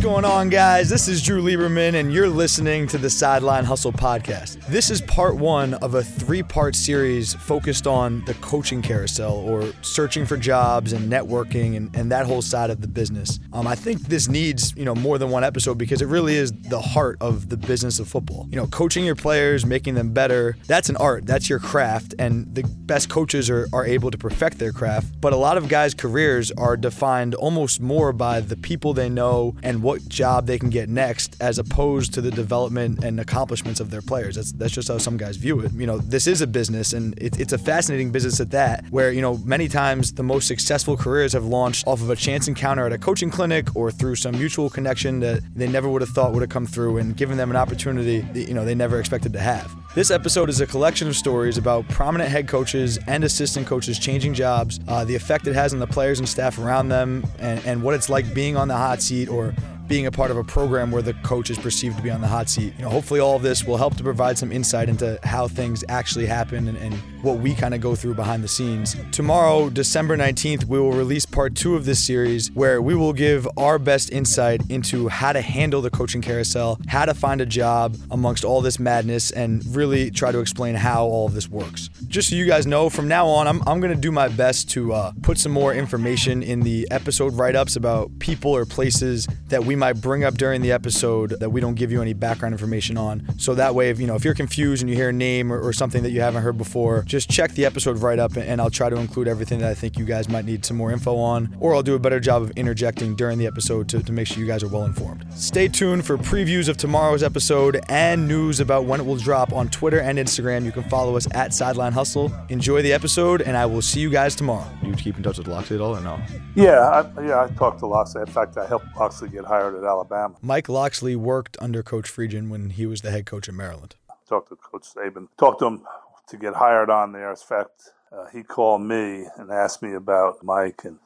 going on, guys? This is Drew Lieberman, and you're listening to the Sideline Hustle Podcast. This is part one of a three part series focused on the coaching carousel or searching for jobs and networking and, and that whole side of the business. Um, I think this needs, you know, more than one episode because it really is the heart of the business of football. You know, coaching your players, making them better, that's an art, that's your craft, and the best coaches are, are able to perfect their craft. But a lot of guys' careers are defined almost more by the people they know and what job they can get next as opposed to the development and accomplishments of their players. That's that's just how some guys view it. You know, this is a business and it, it's a fascinating business at that, where, you know, many times the most successful careers have launched off of a chance encounter at a coaching clinic or through some mutual connection that they never would have thought would have come through and given them an opportunity that, you know, they never expected to have. This episode is a collection of stories about prominent head coaches and assistant coaches changing jobs, uh, the effect it has on the players and staff around them, and, and what it's like being on the hot seat or being a part of a program where the coach is perceived to be on the hot seat. You know, hopefully all of this will help to provide some insight into how things actually happen and, and what we kind of go through behind the scenes. Tomorrow, December 19th, we will release part two of this series where we will give our best insight into how to handle the coaching carousel, how to find a job amongst all this madness, and really try to explain how all of this works. Just so you guys know, from now on, I'm, I'm going to do my best to uh, put some more information in the episode write ups about people or places that we might bring up during the episode that we don't give you any background information on. So that way, if you know if you're confused and you hear a name or, or something that you haven't heard before, just check the episode right up and I'll try to include everything that I think you guys might need some more info on, or I'll do a better job of interjecting during the episode to, to make sure you guys are well informed. Stay tuned for previews of tomorrow's episode and news about when it will drop on Twitter and Instagram. You can follow us at Sideline Hustle. Enjoy the episode, and I will see you guys tomorrow. You keep in touch with Locksley at all or no? Yeah, I, yeah, I talked to Locksley. In fact, I helped Locksley get hired at Alabama. Mike Locksley worked under Coach Friedgen when he was the head coach at Maryland. Talked to Coach Saban. Talked to him to get hired on there. In fact, uh, he called me and asked me about Mike. And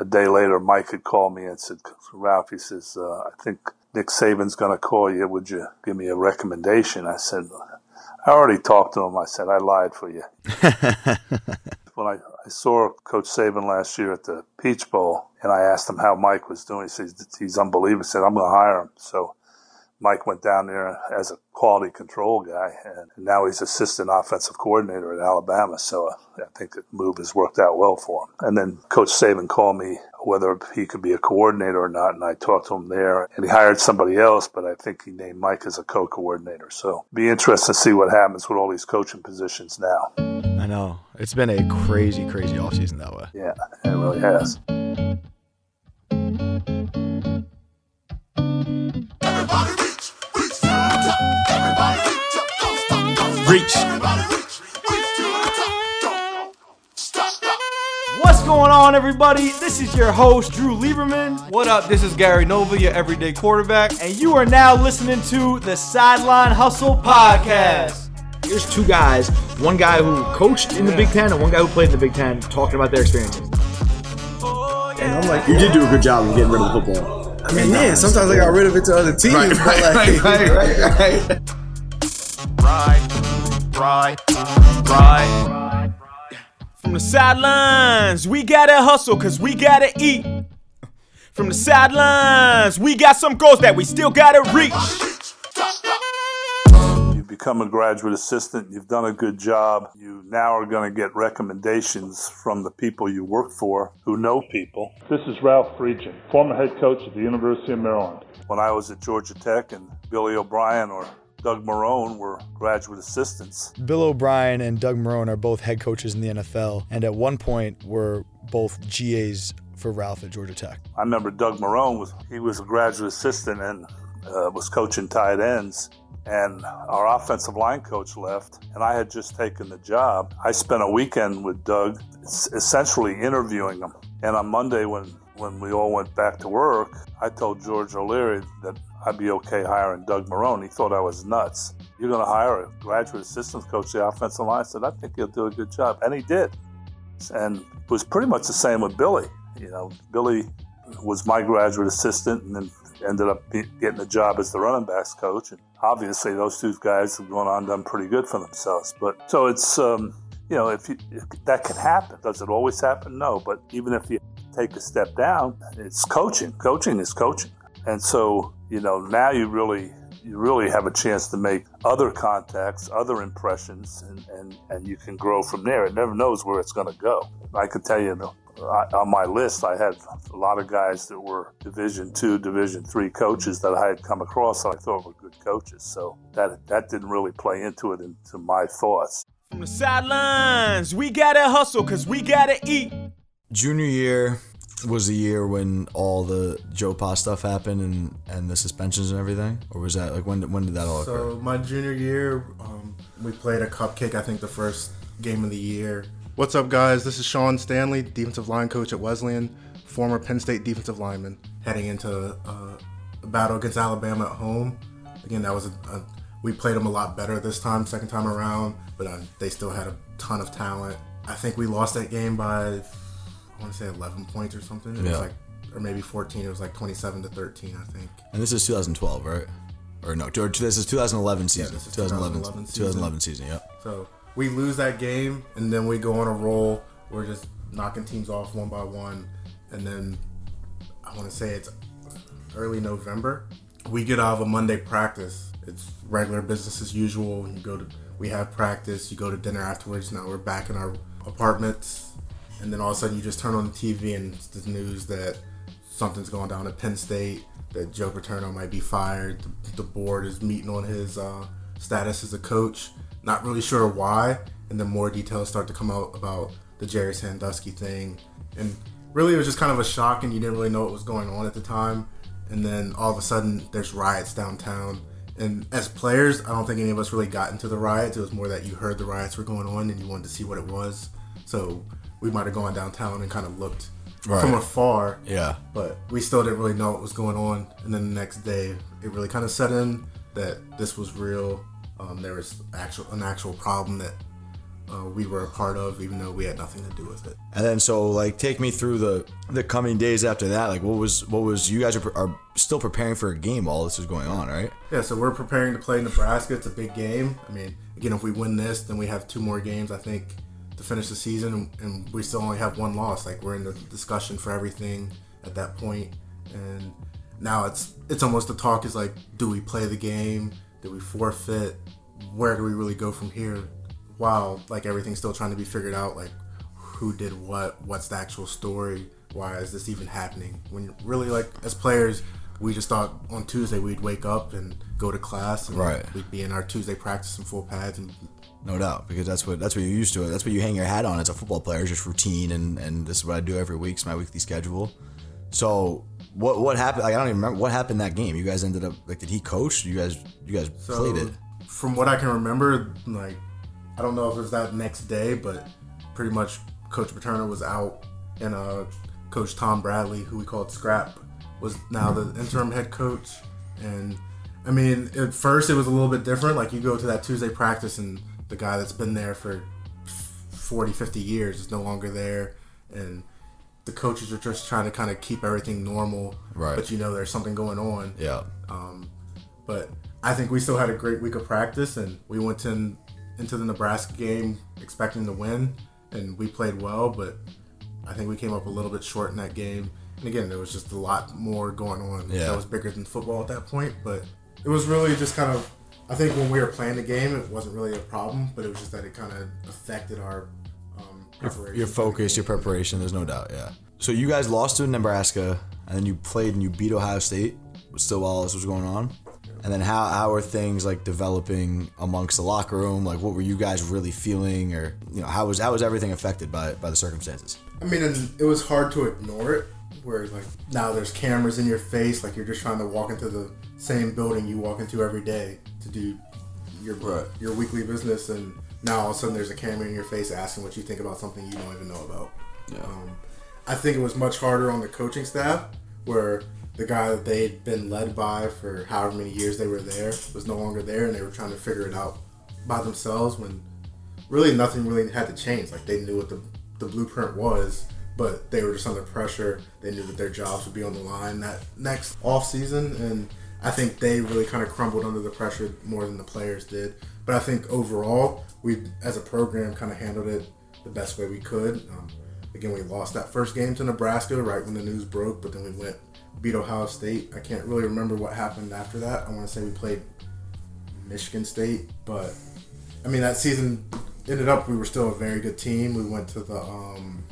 a day later, Mike had called me and said, Ralph, he says, uh, I think Nick Saban's going to call you. Would you give me a recommendation? I said, I already talked to him. I said, I lied for you. when I, I saw Coach Saban last year at the Peach Bowl, and I asked him how Mike was doing. He says he's unbelievable. He said I'm going to hire him. So Mike went down there as a quality control guy, and now he's assistant offensive coordinator at Alabama. So uh, I think the move has worked out well for him. And then Coach Saban called me whether he could be a coordinator or not, and I talked to him there. And he hired somebody else, but I think he named Mike as a co-coordinator. So be interesting to see what happens with all these coaching positions now. I know. It's been a crazy, crazy offseason that way. Yeah, it really has. Stop. What's going on, everybody? This is your host, Drew Lieberman. What up? This is Gary Nova, your everyday quarterback, and you are now listening to the Sideline Hustle Podcast. Here's two guys, one guy who coached in the Big Ten and one guy who played in the Big Ten, talking about their experiences. And I'm like, You did do a good job of getting rid of the football. I mean, yeah, sometimes I got rid of it to other teams, Right, but right, like, right, right, right. Right, right, right. From the sidelines, we gotta hustle cause we gotta eat. From the sidelines, we got some goals that we still gotta reach. You've become a graduate assistant. You've done a good job. You now are going to get recommendations from the people you work for who know people. This is Ralph Friedgen, former head coach at the University of Maryland. When I was at Georgia Tech and Billy O'Brien or Doug Marrone were graduate assistants. Bill O'Brien and Doug Marrone are both head coaches in the NFL, and at one point were both GAs for Ralph at Georgia Tech. I remember Doug Marrone was he was a graduate assistant and uh, was coaching tight ends. And our offensive line coach left, and I had just taken the job. I spent a weekend with Doug, essentially interviewing him. And on Monday, when when we all went back to work, I told George O'Leary that I'd be okay hiring Doug Marrone. He thought I was nuts. You're going to hire a graduate assistant coach the offensive line? I said, I think he'll do a good job. And he did. And it was pretty much the same with Billy. You know, Billy was my graduate assistant, and then ended up getting a job as the running backs coach. And obviously, those two guys have gone on done pretty good for themselves. But so it's, um, you know, if, you, if that can happen, does it always happen? No. But even if you take a step down, it's coaching. Coaching is coaching. And so, you know, now you really you really have a chance to make other contacts, other impressions, and, and, and you can grow from there. It never knows where it's going to go. I could tell you, I, on my list, I had a lot of guys that were Division two, Division three coaches that I had come across that I thought were good coaches. So that that didn't really play into it into my thoughts. From the sidelines, we gotta hustle because we gotta eat. Junior year was the year when all the Joe Pa stuff happened and, and the suspensions and everything, or was that like when when did that all occur? So my junior year, um, we played a cupcake. I think the first game of the year. What's up, guys? This is Sean Stanley, defensive line coach at Wesleyan, former Penn State defensive lineman, heading into uh, a battle against Alabama at home. Again, that was a, a we played them a lot better this time, second time around, but uh, they still had a ton of talent. I think we lost that game by I want to say 11 points or something. It Yeah. was like, or maybe 14. It was like 27 to 13, I think. And this is 2012, right? Or no, or this is 2011 season. this is 2011, 2011 season. 2011 season. Yep. So we lose that game, and then we go on a roll. We're just knocking teams off one by one, and then I want to say it's early November. We get out of a Monday practice. It's regular business as usual. You go to we have practice. You go to dinner afterwards. Now we're back in our apartments, and then all of a sudden you just turn on the TV and it's the news that something's going down at Penn State. That Joe Paterno might be fired. The, the board is meeting on his uh, status as a coach. Not really sure why. And then more details start to come out about the Jerry Sandusky thing. And really, it was just kind of a shock, and you didn't really know what was going on at the time. And then all of a sudden, there's riots downtown. And as players, I don't think any of us really got into the riots. It was more that you heard the riots were going on and you wanted to see what it was. So we might have gone downtown and kind of looked Right. from afar Yeah. but we still didn't really know what was going on. And then the next day, it really kind of set in that this was real. Um, there was actual an actual problem that uh, we were a part of, even though we had nothing to do with it. And then so like take me through the the coming days after that. Like what was what was you guys are, are still preparing for a game while this is going on, right? Yeah, so we're preparing to play Nebraska. It's a big game. I mean, again, if we win this, then we have two more games, I think, to finish the season, and, we still only have one loss. Like we're in the discussion for everything at that point, and now it's it's almost the talk is like, do we play the game? Do we forfeit? Where do we really go from here? While like everything's still trying to be figured out, like who did what, what's the actual story, why is this even happening? When really like as players, we just thought on Tuesday we'd wake up and go to class, and Right. We'd be in our Tuesday practice in full pads, and No doubt, because that's what that's what you're used to. That's what you hang your hat on as a football player, just routine, and and this is what I do every week. It's my weekly schedule. So what what happened? Like, I don't even remember what happened that game. You guys ended up like, did he coach? You guys you guys so played it. from what I can remember, like I don't know if it was that next day, but pretty much Coach Paterno was out, and uh, Coach Tom Bradley, who we called Scrap, was now the interim head coach. And I mean, at first it was a little bit different. Like you go to that Tuesday practice, and the guy that's been there for 40, 50 years is no longer there, and the coaches are just trying to kind of keep everything normal. Right. But you know, there's something going on. Yeah. Um, but I think we still had a great week of practice, and we went in, into the Nebraska game expecting to win, and we played well. But I think we came up a little bit short in that game. And again, there was just a lot more going on Yeah. that was bigger than football at that point. But it was really just kind of, I think when we were playing the game, it wasn't really a problem, but it was just that it kind of affected our um, preparation. Your the focus, your preparation. There's no doubt. Yeah. So you guys lost to Nebraska, and then you played and you beat Ohio State. Still, while this was going on, and then how how are things like developing amongst the locker room? Like, what were you guys really feeling, or you know, how was how was everything affected by by the circumstances? I mean, it was hard to ignore it. Where like now there's cameras in your face, like you're just trying to walk into the same building you walk into every day to do your Right. your weekly business, and now all of a sudden there's a camera in your face asking what you think about something you don't even know about. Um, I think it was much harder on the coaching staff, where the guy that they'd been led by for however many years they were there was no longer there, and they were trying to figure it out by themselves when really nothing really had to change. Like they knew what the, the blueprint was, but they were just under pressure. They knew that their jobs would be on the line that next off season, and I think they really kind of crumbled under the pressure more than the players did. But I think overall, we as a program kind of handled it the best way we could. Um, again, we lost that first game to Nebraska right when the news broke, but then we went beat Ohio State. I can't really remember what happened after that. I want to say we played Michigan State, but I mean that season ended up we were still a very good team. We went to the um,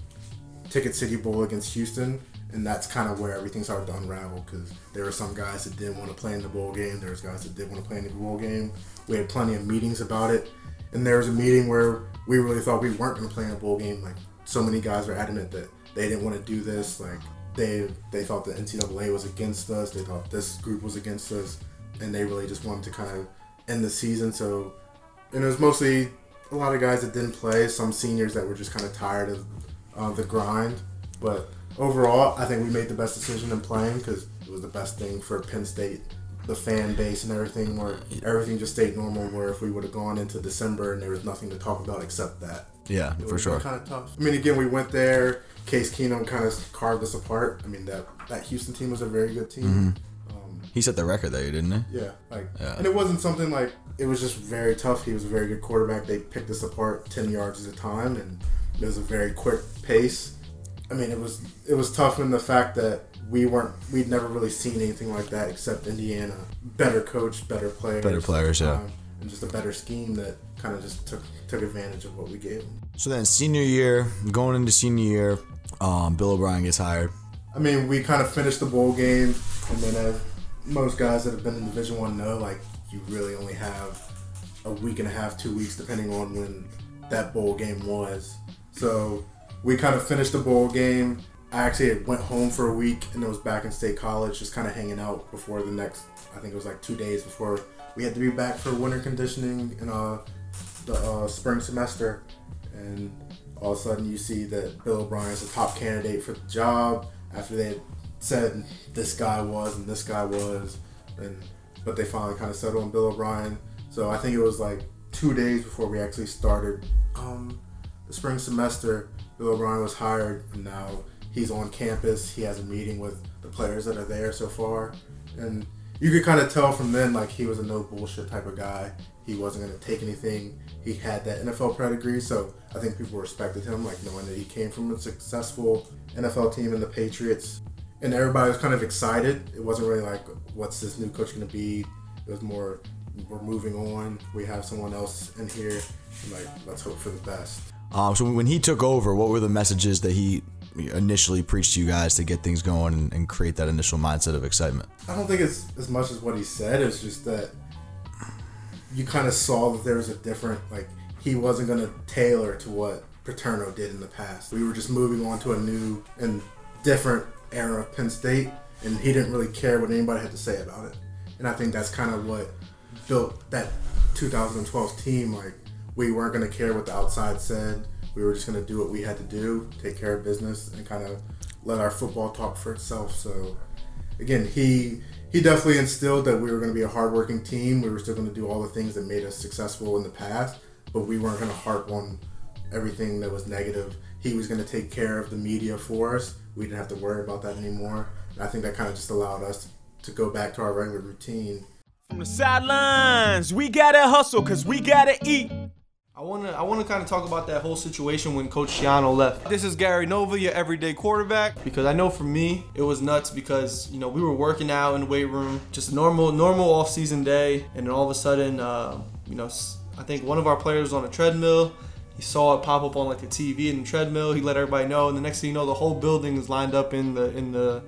Ticket City Bowl against Houston, and that's kind of where everything started to unravel because there were some guys that didn't want to play in the bowl game. There was guys that did want to play in the bowl game. We had plenty of meetings about it, and there was a meeting where we really thought we weren't going to play in a bowl game. Like so many guys were adamant that they didn't want to do this. Like they they thought the NCAA was against us. They thought this group was against us, and they really just wanted to kind of end the season. So, and it was mostly a lot of guys that didn't play. Some seniors that were just kind of tired of uh, the grind. But overall, I think we made the best decision in playing because it was the best thing for Penn State, the fan base and everything. Where everything just stayed normal. Where if we would have gone into December and there was nothing to talk about except that. Yeah, for sure. Kind of tough. I mean, again, we went there. Case Keenum kind of carved us apart. I mean, that that Houston team was a very good team. Mm-hmm. Um, He set the record there, didn't he? yeah, like, Yeah. and it wasn't something like it was just very tough. He was a very good quarterback. They picked us apart ten yards at a time, and it was a very quick pace. I mean, it was it was tough in the fact that we weren't we'd never really seen anything like that except Indiana. Better coach, better players, Better players, yeah. um, and just a better scheme that kind of just took took advantage of what we gave them. So then, senior year, going into senior year, um, Bill O'Brien gets hired. I mean, we kind of finished the bowl game, and then as most guys that have been in Division One know, like you really only have a week and a half, two weeks, depending on when that bowl game was. So we kind of finished the bowl game. I actually went home for a week and then was back in State College, just kind of hanging out before the next. I think it was like two days before we had to be back for winter conditioning in uh, the uh, spring semester, and all of a sudden you see that Bill O'Brien's the top candidate for the job after they had said this guy was and this guy was, and but they finally kind of settled on Bill O'Brien. So I think it was like two days before we actually started um, the spring semester. Bill O'Brien was hired, and now he's on campus. He has a meeting with the players that are there so far, and you could kind of tell from then like he was a no bullshit type of guy. He wasn't going to take anything. He had that NFL pedigree, so I think people respected him, like knowing that he came from a successful NFL team in the Patriots. And everybody was kind of excited. It wasn't really like, what's this new coach going to be? It was more, we're moving on. We have someone else in here. Like, let's hope for the best. Um, so when he took over, what were the messages that he initially preached to you guys to get things going and, and create that initial mindset of excitement? I don't think it's as much as what he said. It's just that you kind of saw that there was a different, like, he wasn't going to tailor to what Paterno did in the past. We were just moving on to a new and different era of Penn State, and he didn't really care what anybody had to say about it. And I think that's kind of what built that 2012 team. Like, we weren't going to care what the outside said. We were just going to do what we had to do, take care of business, and kind of let our football talk for itself. So, again, he he definitely instilled that we were going to be a hardworking team. We were still going to do all the things that made us successful in the past, but we weren't going to harp on everything that was negative. He was going to take care of the media for us. We didn't have to worry about that anymore. And I think that kind of just allowed us to go back to our regular routine. From the sidelines, we gotta hustle cause we gotta eat. I wanna I wanna kind of talk about that whole situation when Coach Schiano left. This is Gary Nova, your everyday quarterback. Because I know for me it was nuts because you know we were working out in the weight room, just a normal normal off season day, and then all of a sudden, uh, you know, I think one of our players was on a treadmill. He saw it pop up on like the TV in the treadmill. He let everybody know, and the next thing you know, the whole building is lined up in the in the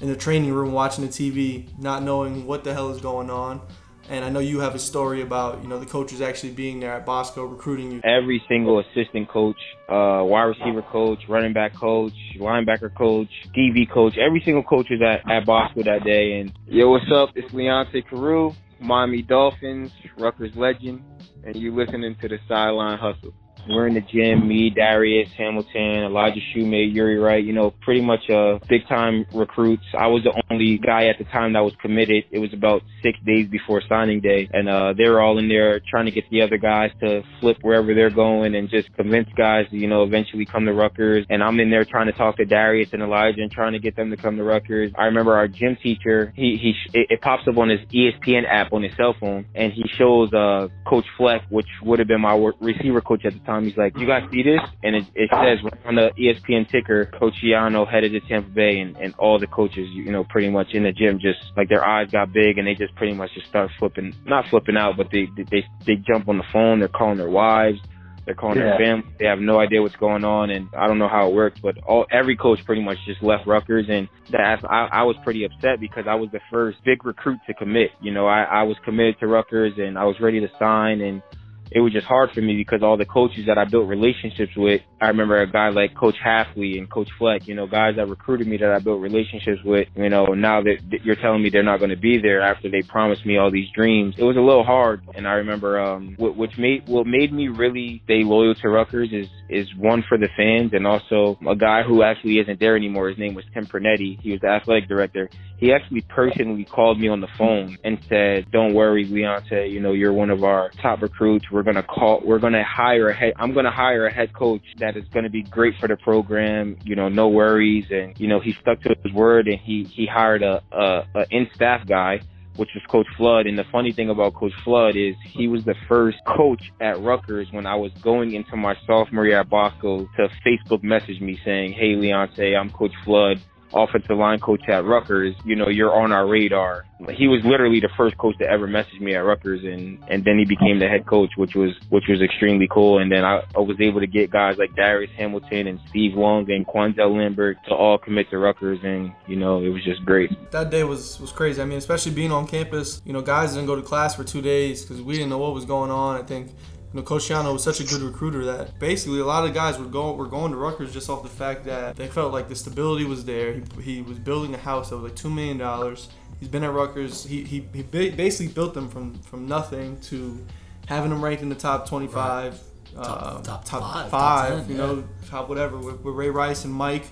in the training room watching the TV, not knowing what the hell is going on. And I know you have a story about you know the coaches actually being there at Bosco recruiting you. every single assistant coach, uh, wide receiver coach, running back coach, linebacker coach, DB coach, every single coach was at, at Bosco that day. And yo, what's up? It's Leonte Carroo, Miami Dolphins, Rutgers legend, and you're listening to the Sideline Hustle. We're in the gym. Me, Darius Hamilton, Elijah Shumate, Yuri Wright. You know, pretty much uh, big time recruits. I was the only guy at the time that was committed. It was about six days before signing day, and uh, they were all in there trying to get the other guys to flip wherever they're going and just convince guys to, you know, eventually come to Rutgers. And I'm in there trying to talk to Darius and Elijah and trying to get them to come to Rutgers. I remember our gym teacher. He he it, it pops up on his ESPN app on his cell phone, and he shows uh Coach Fleck, which would have been my receiver coach at the time. He's like, "You guys see this?" And it, it says on the ESPN ticker, Coach Schiano headed to Tampa Bay, and and all the coaches, you know, pretty much in the gym, just like their eyes got big, and they just pretty much just start flipping, not flipping out, but they they they jump on the phone. They're calling their wives. They're calling Yeah. their family. They have no idea what's going on, and I don't know how it works. But all every coach pretty much just left Rutgers, and that I, I was pretty upset because I was the first big recruit to commit. You know, I, I was committed to Rutgers, and I was ready to sign, and it was just hard for me because all the coaches that I built relationships with, I remember a guy like Coach Hafley and Coach Fleck, you know, guys that recruited me that I built relationships with, you know, now that you're telling me they're not going to be there after they promised me all these dreams, it was a little hard. And I remember, um, what, which made, what made me really stay loyal to Rutgers is, is one for the fans and also a guy who actually isn't there anymore. His name was Tim Pernetti. He was the athletic director. He actually personally called me on the phone and said, don't worry, Leonte, you know, you're one of our top recruits. We're going to call, we're going to hire a head, I'm going to hire a head coach that is going to be great for the program. You know, no worries. And, you know, he stuck to his word and he, he hired a, a, a in-staff guy which was Coach Flood. And the funny thing about Coach Flood is he was the first coach at Rutgers when I was going into my sophomore year at Bosco to Facebook message me saying, Hey, Leonte, I'm Coach Flood. Offensive line coach at Rutgers, you know, you're on our radar. He was literally the first coach to ever message me at Rutgers and, and then he became the head coach, which was, which was extremely cool. And then I, I was able to get guys like Darius Hamilton and Steve Long and Quanzell Lambert to all commit to Rutgers. And, you know, it was just great. That day was was crazy. I mean, especially being on campus. You know, guys didn't go to class for two days because we didn't know what was going on. I think. You know, Coach Schiano was such a good recruiter that basically a lot of guys were going were going to Rutgers just off the fact that they felt like the stability was there. He, he was building a house that was like two million dollars. He's been at Rutgers. He, he, he basically built them from from nothing to having them ranked in the top 25, uh, Top- top top five, five, top 10, you yeah. know, top whatever with, with Ray Rice and Mike,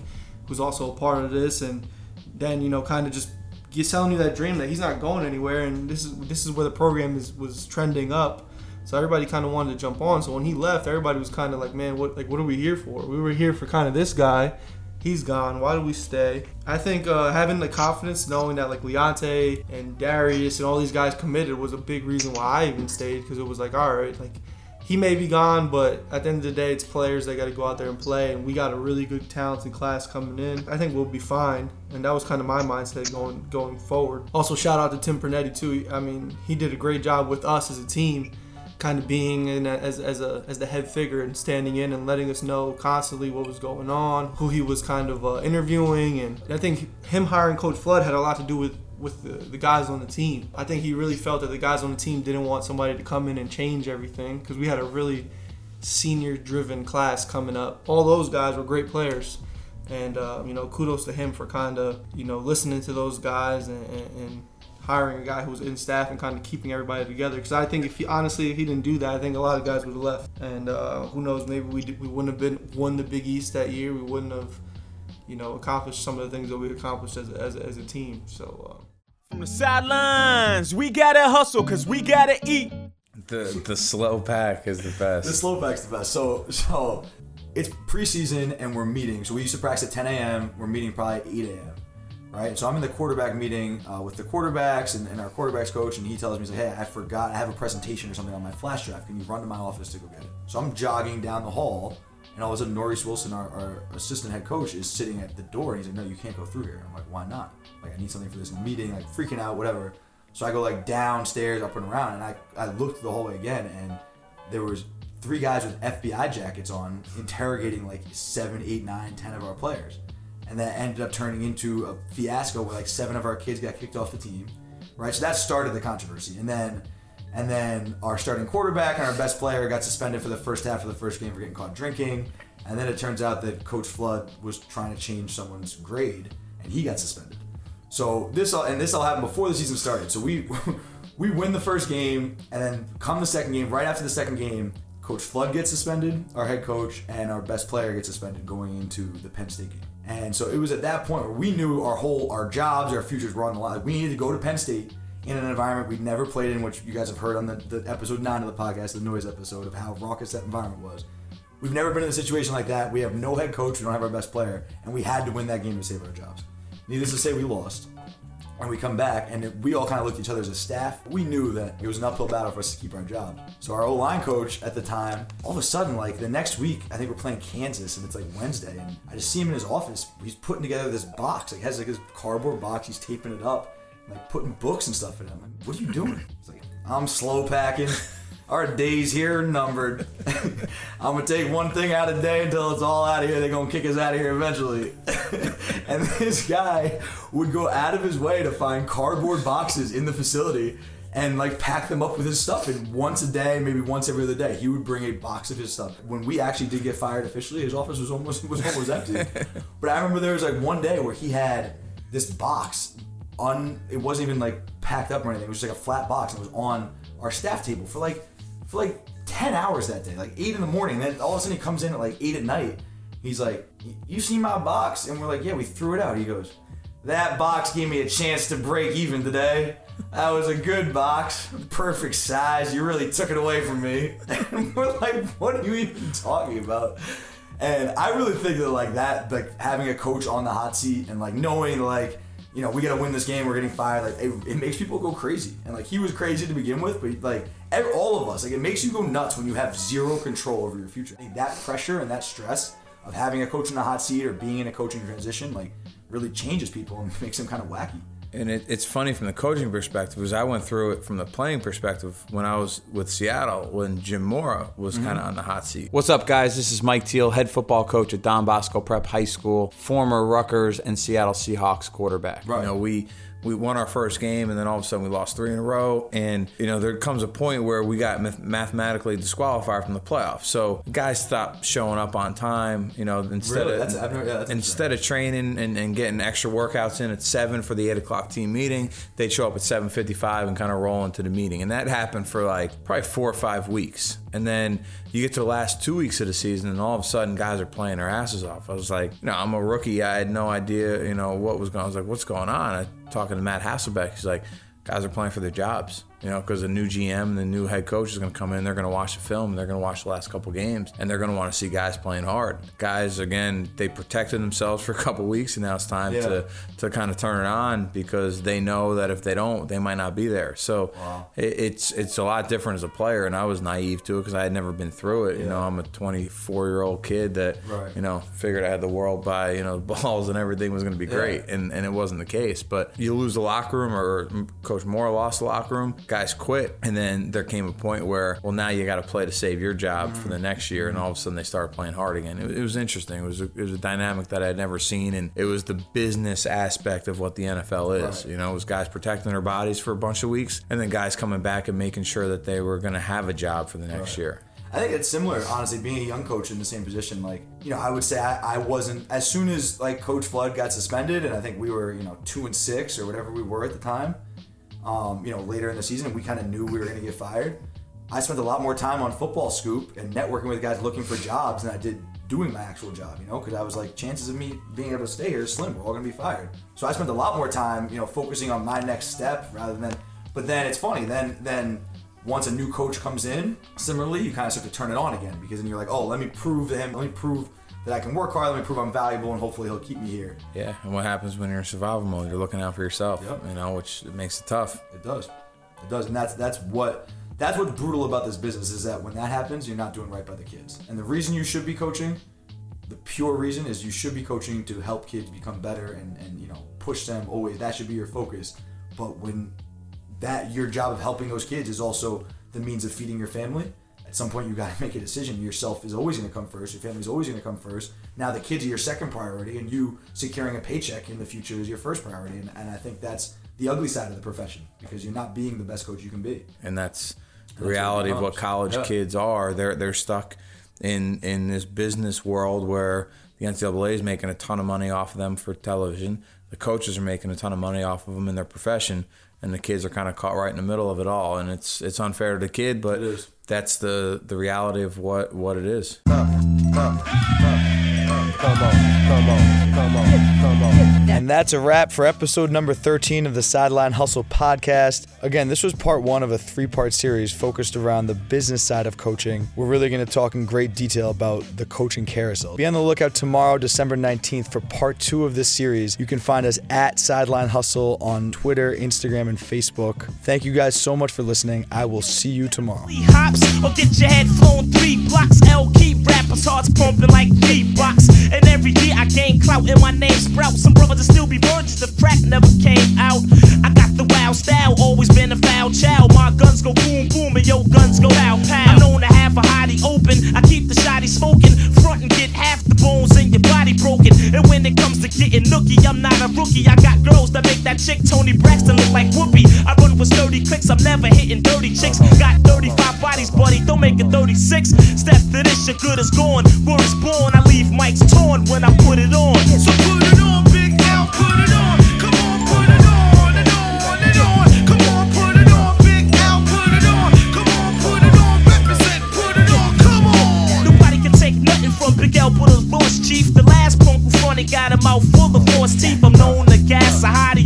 who's also a part of this, and then you know, kind of just he's telling you that dream that he's not going anywhere, and this is this is where the program is was trending up. So everybody kind of wanted to jump on. So when he left, everybody was kind of like, man, what like what are we here for? We were here for kind of this guy. He's gone. Why do we stay? I think uh, having the confidence, knowing that like Leonte and Darius and all these guys committed, was a big reason why I even stayed because it was like, all right, like he may be gone, but at the end of the day, it's players that got to go out there and play, and we got a really good, talented class coming in. I think we'll be fine, and that was kind of my mindset going going forward. Also, shout out to Tim Pernetti too. I mean, he did a great job with us as a team, kind of being in a, as as a as the head figure and standing in and letting us know constantly what was going on, who he was kind of uh, interviewing, and I think him hiring Coach Flood had a lot to do with with the, the guys on the team. I think he really felt that the guys on the team didn't want somebody to come in and change everything because we had a really senior driven class coming up. All those guys were great players. And, uh, you know, kudos to him for kind of, you know, listening to those guys and, and, and hiring a guy who was in staff and kind of keeping everybody together. Because I think if he, honestly, if he didn't do that, I think a lot of guys would have left. And uh, who knows, maybe we, did, we wouldn't have been won the Big East that year. We wouldn't have, you know, accomplished some of the things that we accomplished as, a- as, a- as a team. So, uh, From the sidelines, we gotta hustle because we gotta eat. The the slow pack is the best. The slow pack's the best. So so it's preseason and we're meeting. So we used to practice at 10 a.m. We're meeting probably 8 a.m. Right. So I'm in the quarterback meeting uh, with the quarterbacks and, and our quarterbacks coach, and he tells me, he's like, "Hey, I forgot. I have a presentation or something on my flash drive. Can you run to my office to go get it?" So I'm jogging down the hall, and all of a sudden, Norris Wilson, our, our assistant head coach, is sitting at the door. And he's like, "No, you can't go through here." I'm like, "Why not?" Like, I need something for this meeting. Like, freaking out, whatever. So I go like downstairs, up and around, and I I looked the whole way again, and there was three guys with FBI jackets on interrogating like seven, eight, nine, ten of our players. And that ended up turning into a fiasco where like seven of our kids got kicked off the team. Right? So that started the controversy. And then and then our starting quarterback and our best player got suspended for the first half of the first game for getting caught drinking. And then it turns out that Coach Flood was trying to change someone's grade and he got suspended. So this all and this all happened before the season started. So we we win the first game, and then come the second game. Right after the second game, Coach Flood gets suspended, our head coach, and our best player gets suspended going into the Penn State game. And so it was at that point where we knew our whole our jobs, our futures were on the line. We needed to go to Penn State in an environment we'd never played in, which you guys have heard on the, the episode nine of the podcast, the noise episode of how raucous that environment was. We've never been in a situation like that. We have no head coach, we don't have our best player, and we had to win that game to save our jobs. Needless to say, we lost. And we come back, and we all kind of looked at each other as a staff. We knew that it was an uphill battle for us to keep our job. So our O line coach at the time, all of a sudden, like the next week, I think we're playing Kansas, and it's like Wednesday, and I just see him in his office. He's putting together this box. Like, has like his cardboard box. He's taping it up, like putting books and stuff in it. I'm like, what are you doing? He's like, I'm slow packing. Our days here are numbered. I'm gonna take one thing out a day until it's all out of here. They're gonna kick us out of here eventually. and this guy would go out of his way to find cardboard boxes in the facility and like pack them up with his stuff. And once a day, maybe once every other day, he would bring a box of his stuff. When we actually did get fired officially, his office was almost was almost empty. but I remember there was like one day where he had this box on. It wasn't even like packed up or anything. It was just like a flat box. And it was on our staff table for like for like 10 hours that day, like 8 in the morning. And then all of a sudden he comes in at like 8 at night. He's like, You see my box? And we're like, Yeah, we threw it out. He goes, That box gave me a chance to break even today. That was a good box, perfect size. You really took it away from me. And we're like, What are you even talking about? And I really think that like that, like having a coach on the hot seat and like knowing like, you know, we gotta win this game. We're getting fired. Like it, it makes people go crazy. And like he was crazy to begin with, but like every, all of us, like it makes you go nuts when you have zero control over your future. Like, that pressure and that stress of having a coach in the hot seat or being in a coaching transition, like really changes people and makes them kind of wacky. And it, it's funny from the coaching perspective, because I went through it from the playing perspective when I was with Seattle, when Jim Mora was mm-hmm. kind of on the hot seat. What's up, guys? This is Mike Teel, head football coach at Don Bosco Prep High School, former Rutgers and Seattle Seahawks quarterback. Right. You know, we we won our first game, and then all of a sudden we lost three in a row. And you know, there comes a point where we got math- mathematically disqualified from the playoffs. So guys stopped showing up on time. You know, instead Really? of never- yeah, instead of training and, and getting extra workouts in at seven for the eight o'clock team meeting, they'd show up at seven fifty-five and kind of roll into the meeting. And that happened for like probably four or five weeks. And then you get to the last two weeks of the season, and all of a sudden, guys are playing their asses off. I was like, you know, I'm a rookie. I had no idea, you know, what was going. on. I was like, what's going on? I talking to Matt Hasselbeck. He's like, guys are playing for their jobs, you know, because the new GM and the new head coach is going to come in. They're going to watch the film. They're going to watch the last couple games, and they're going to want to see guys playing hard. Guys, again, they protected themselves for a couple weeks, and now it's time Yeah. to to kind of turn it on because they know that if they don't, they might not be there. So it, it's it's a lot different as a player, and I was naive to it because I had never been through it. You know, I'm a 24 year old kid that Right. you know figured I had the world by you know balls and everything was going to be great, and and it wasn't the case. But you lose the locker room, or mm, Coach Mora lost the locker room, guys quit, and then there came a point where well now you got to play to save your job for the next year, and all of a sudden they started playing hard again. It, it was interesting. It was a, it was a dynamic that I had never seen, and it was the business aspect of what the NFL is. You know, it was guys protecting their bodies for a bunch of weeks, and then guys coming back and making sure that they were going to have a job for the next year. I think it's similar, honestly, being a young coach in the same position. Like, you know, I would say I, I wasn't as soon as like Coach Flood got suspended, and I think we were, you know, two and six or whatever we were at the time. Um, you know, later in the season, we kind of knew we were going to get fired. I spent a lot more time on Football Scoop and networking with guys looking for jobs than I did doing my actual job. You know, because I was like, chances of me being able to stay here is slim. We're all to be fired. So I spent a lot more time, you know, focusing on my next step rather than. But then it's funny. Then then once a new coach comes in, similarly, you kind of start to turn it on again because then you're like, oh, let me prove to him, let me prove that I can work hard, let me prove I'm valuable, and hopefully he'll keep me here. Yeah, and what happens when you're in survival mode? You're looking out for yourself, Yep. you know, which makes it tough. It does, it does, and that's that's what that's what's brutal about this business is that when that happens, you're not doing right by the kids. And the reason you should be coaching, the pure reason is you should be coaching to help kids become better and and you know push them always. That should be your focus. But when that your job of helping those kids is also the means of feeding your family. At some point, you got to make a decision. Yourself is always going to come first. Your family's always going to come first. Now the kids are your second priority, and you securing a paycheck in the future is your first priority. And, and I think that's the ugly side of the profession because you're not being the best coach you can be. and that's the That's reality it of what college Yeah. kids are. They're they're stuck in in this business world where the NCAA is making a ton of money off of them for television. The coaches are making a ton of money off of them in their profession, and the kids are kind of caught right in the middle of it all. And it's it's unfair to the kid, but that's the the reality of what what it is. And that's a wrap for episode number 13 of the Sideline Hustle podcast. Again, this was part one of a three part series focused around the business side of coaching. We're really going to talk in great detail about the coaching carousel. Be on the lookout tomorrow, December 19th, for part two of this series. You can find us at Sideline Hustle on Twitter, Instagram, and Facebook. Thank you guys so much for listening. I will see you tomorrow. hops or get your head flown three blocks. L keep rappers hearts pumping like And every year I gain clout and my name sprout. Some brothers will still be virgins the crack never came out. I the wild style, always been a foul child. My guns go boom boom and yo guns go pow pow. I'm known to have a hottie open. I keep the shotty smoking, front and get half the bones in your body broken. And when it comes to getting nookie, I'm not a rookie. I got girls that make that chick Toni Braxton look like Whoopi. I run with sturdy clicks, I'm never hitting dirty chicks. Got 35 bodies, buddy, don't make it 36. Step to this, your good is gone. Word is born, I leave mics torn when I put it on. So put it on,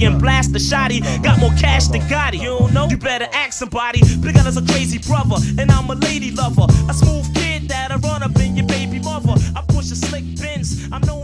And blast the shotty. Got more cash than Gotti. You don't know? You better ask somebody. Big is a crazy brother, and I'm a lady lover. A smooth kid that'll run up in your baby mother. I push a slick bins. I'm no